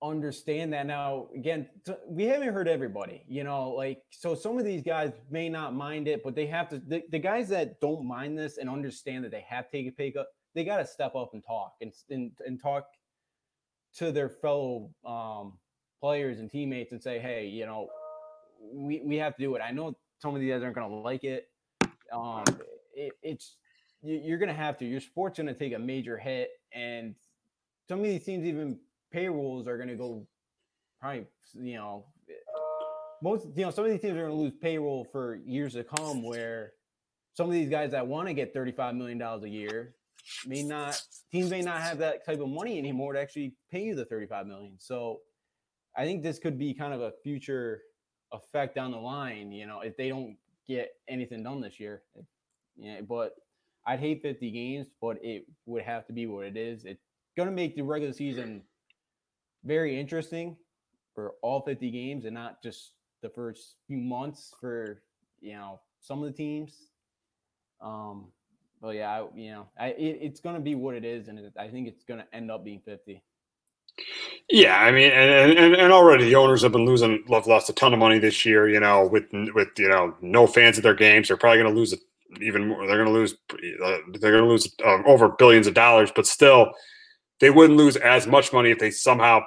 understand that. Now again we haven't heard everybody you know like so some of these guys may not mind it but they have to the, the guys that don't mind this and understand that they have to take a pay cut they got to step up and talk and, and and talk to their fellow um players and teammates and say hey you know we we have to do it. I know some of these guys aren't going to like it. Um it, it's you're going to have to your sport's going to take a major hit and some of these teams even payrolls are going to go probably, you know, most, you know, some of these teams are going to lose payroll for years to come where some of these guys that want to get $35 million a year may not, teams may not have that type of money anymore to actually pay you the 35 million. So I think this could be kind of a future effect down the line, you know, if they don't get anything done this year. Yeah, but I'd hate 50 games, but it would have to be what it is. It's going to make the regular season very interesting for all 50 games and not just the first few months for you know some of the teams. Um, but yeah, I, you know, I, it, it's going to be what it is, and it, I think it's going to end up being 50. Yeah, I mean, and, and and already the owners have been losing, have lost a ton of money this year. You know, with with you know no fans at their games, they're probably going to lose even more. They're going to lose. Uh, they're going to lose um, over billions of dollars, but still, they wouldn't lose as much money if they somehow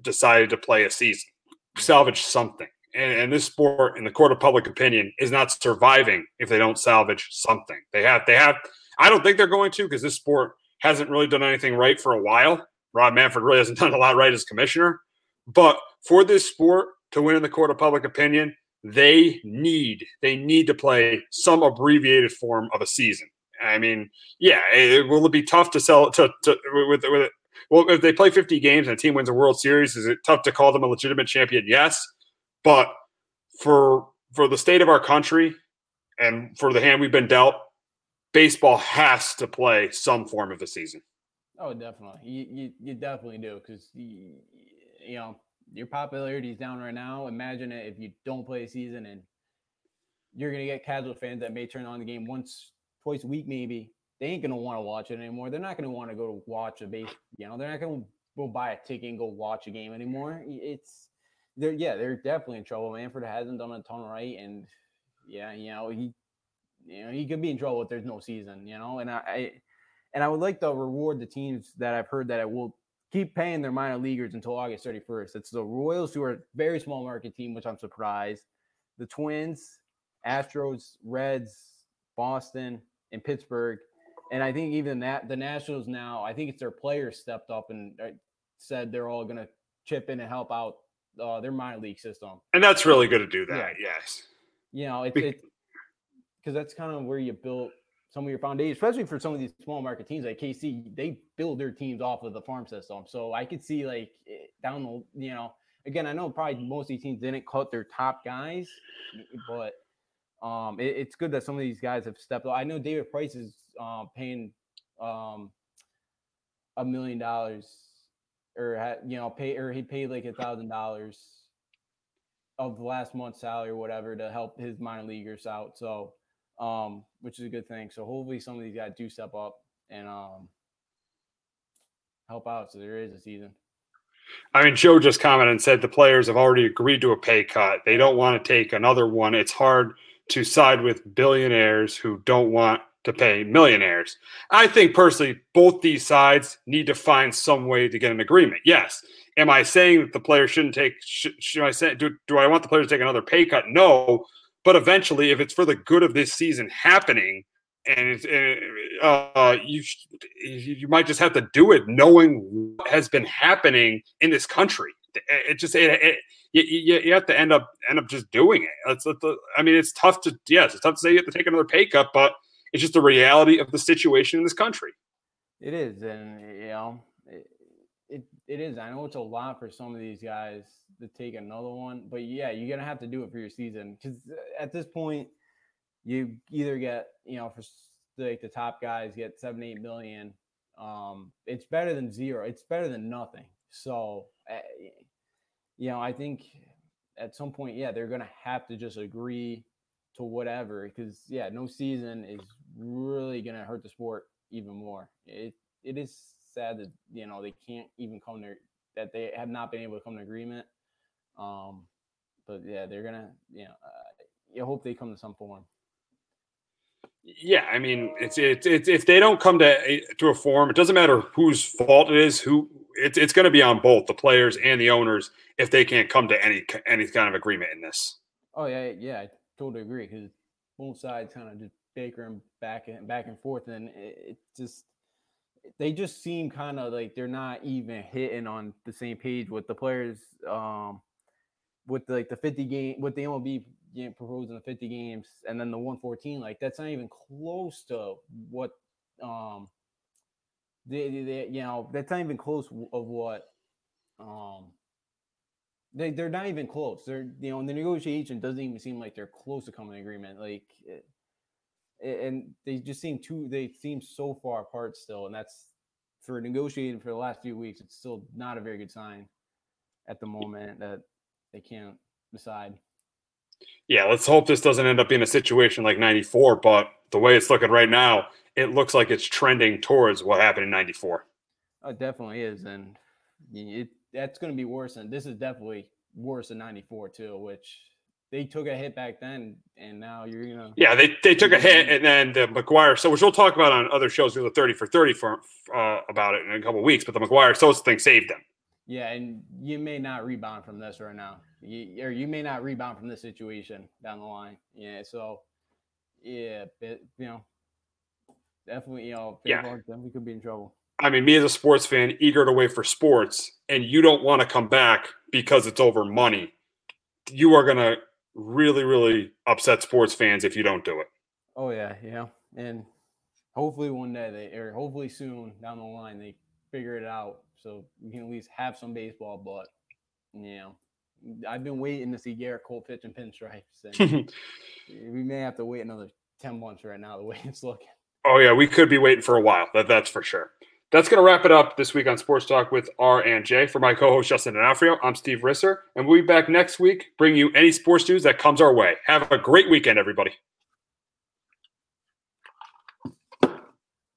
decided to play a season, salvage something. And, and, this sport, in the court of public opinion, is not surviving if they don't salvage something. They have, they have. I don't think they're going to because this sport hasn't really done anything right for a while. Rob Manfred really hasn't *laughs* done a lot right as commissioner. But for this sport to win in the court of public opinion, they need they need to play some abbreviated form of a season. I mean, yeah, it, will it be tough to sell to, to with with it? Well, if they play 50 games and a team wins a World Series, is it tough to call them a legitimate champion? Yes, but for for the state of our country and for the hand we've been dealt, baseball has to play some form of a season. Oh, definitely. You you, you definitely do because you, you know your popularity is down right now. Imagine it if you don't play a season and you're gonna get casual fans that may turn on the game once, twice a week, maybe. They ain't gonna want to watch it anymore. They're not gonna want to go to watch a base. You know, they're not gonna go buy a ticket and go watch a game anymore. It's they're yeah, they're definitely in trouble. Manfred hasn't done a ton right, and yeah, you know he, you know he could be in trouble if there's no season. You know, and I, I and I would like to reward the teams that I've heard that I will keep paying their minor leaguers until August 31st. It's the Royals, who are a very small market team, which I'm surprised. The Twins, Astros, Reds, Boston, and Pittsburgh. And I think even that the Nationals now, I think it's their players stepped up and uh, said they're all going to chip in and help out uh, their minor league system. And that's really good to do that. Yeah. Yes. You know, it's because it, that's kind of where you built some of your foundation, especially for some of these small market teams like KC, they build their teams off of the farm system. So I could see like eh, down the, you know, again, I know probably most of these teams didn't cut their top guys, but um, it, it's good that some of these guys have stepped up. I know David Price is um, paying um, a million dollars or you know, pay or he paid like a thousand dollars of the last month's salary or whatever to help his minor leaguers out. So um, which is a good thing. So hopefully some of these guys do step up and um, help out. So there is a season. I mean, Joe just commented and said the players have already agreed to a pay cut. They don't want to take another one. It's hard to side with billionaires who don't want to pay millionaires. I think personally, both these sides need to find some way to get an agreement. Yes. Am I saying that the players shouldn't take? Should, I say? Do, do I want the players to take another pay cut? No. But eventually, if it's for the good of this season happening, and it's, uh, you you might just have to do it, knowing what has been happening in this country. It just it, it you, you have to end up end up just doing it. It's, it's, I mean, it's tough to yes, it's tough to say you have to take another pay cut, but it's just the reality of the situation in this country. It is, and you know, it, it, it is. I know it's a lot for some of these guys to take another one. But yeah, you're gonna have to do it for your season because uh, at this point, you either get you know for like the top guys get seven eight million. Um, it's better than zero. It's better than nothing. So, uh, you know, I think at some point, yeah, they're gonna have to just agree to whatever because yeah, no season is really gonna hurt the sport even more. It it is sad that you know they can't even come to that they have not been able to come to agreement um, but yeah, they're gonna, you know, uh, you hope they come to some form. Yeah, I mean, it's it's it's if they don't come to to a form, it doesn't matter whose fault it is. Who it's it's going to be on both the players and the owners if they can't come to any any kind of agreement in this. Oh yeah, yeah, I totally agree because both sides kind of just bickering back and back and forth, and it, it just they just seem kind of like they're not even hitting on the same page with the players. Um, with like the 50 game with the MLB game proposing the 50 games and then the 114 like that's not even close to what um they, they, you know that's not even close of what um they, they're not even close they're you know the negotiation doesn't even seem like they're close to coming to agreement like it, eh, and they just seem too they seem so far apart still and that's for negotiating for the last few weeks it's still not a very good sign at the moment that they can't decide. Yeah, let's hope this doesn't end up being a situation like 94, but the way it's looking right now, it looks like it's trending towards what happened in 94. Oh, it definitely is. And it, that's going to be worse. And this is definitely worse than 94, too, which they took a hit back then. And now you're, you know. Yeah, they, they took a hit. And then the McGwire, so which we'll talk about on other shows, we'll 30 for 30 for uh, about it in a couple weeks. But the McGwire Sosa thing saved them. Yeah, and you may not rebound from this right now, you, or you may not rebound from this situation down the line. Yeah, so yeah, but, you know, definitely, you know, yeah, definitely could be in trouble. I mean, me as a sports fan, eager to wait for sports, and you don't want to come back because it's over money. You are gonna really, really upset sports fans if you don't do it. Oh yeah, yeah, and hopefully one day they or hopefully soon down the line they figure it out so we can at least have some baseball. But yeah. I've been waiting to see Gerrit Cole pitch in pinstripes. And *laughs* we may have to wait another ten months right now the way it's looking. Oh yeah, we could be waiting for a while. That that's for sure. That's going to wrap it up this week on Sports Talk with R and J. For my co-host Justin D'Onofrio, I'm Steve Risser, and we'll be back next week, bring you any sports news that comes our way. Have a great weekend, everybody.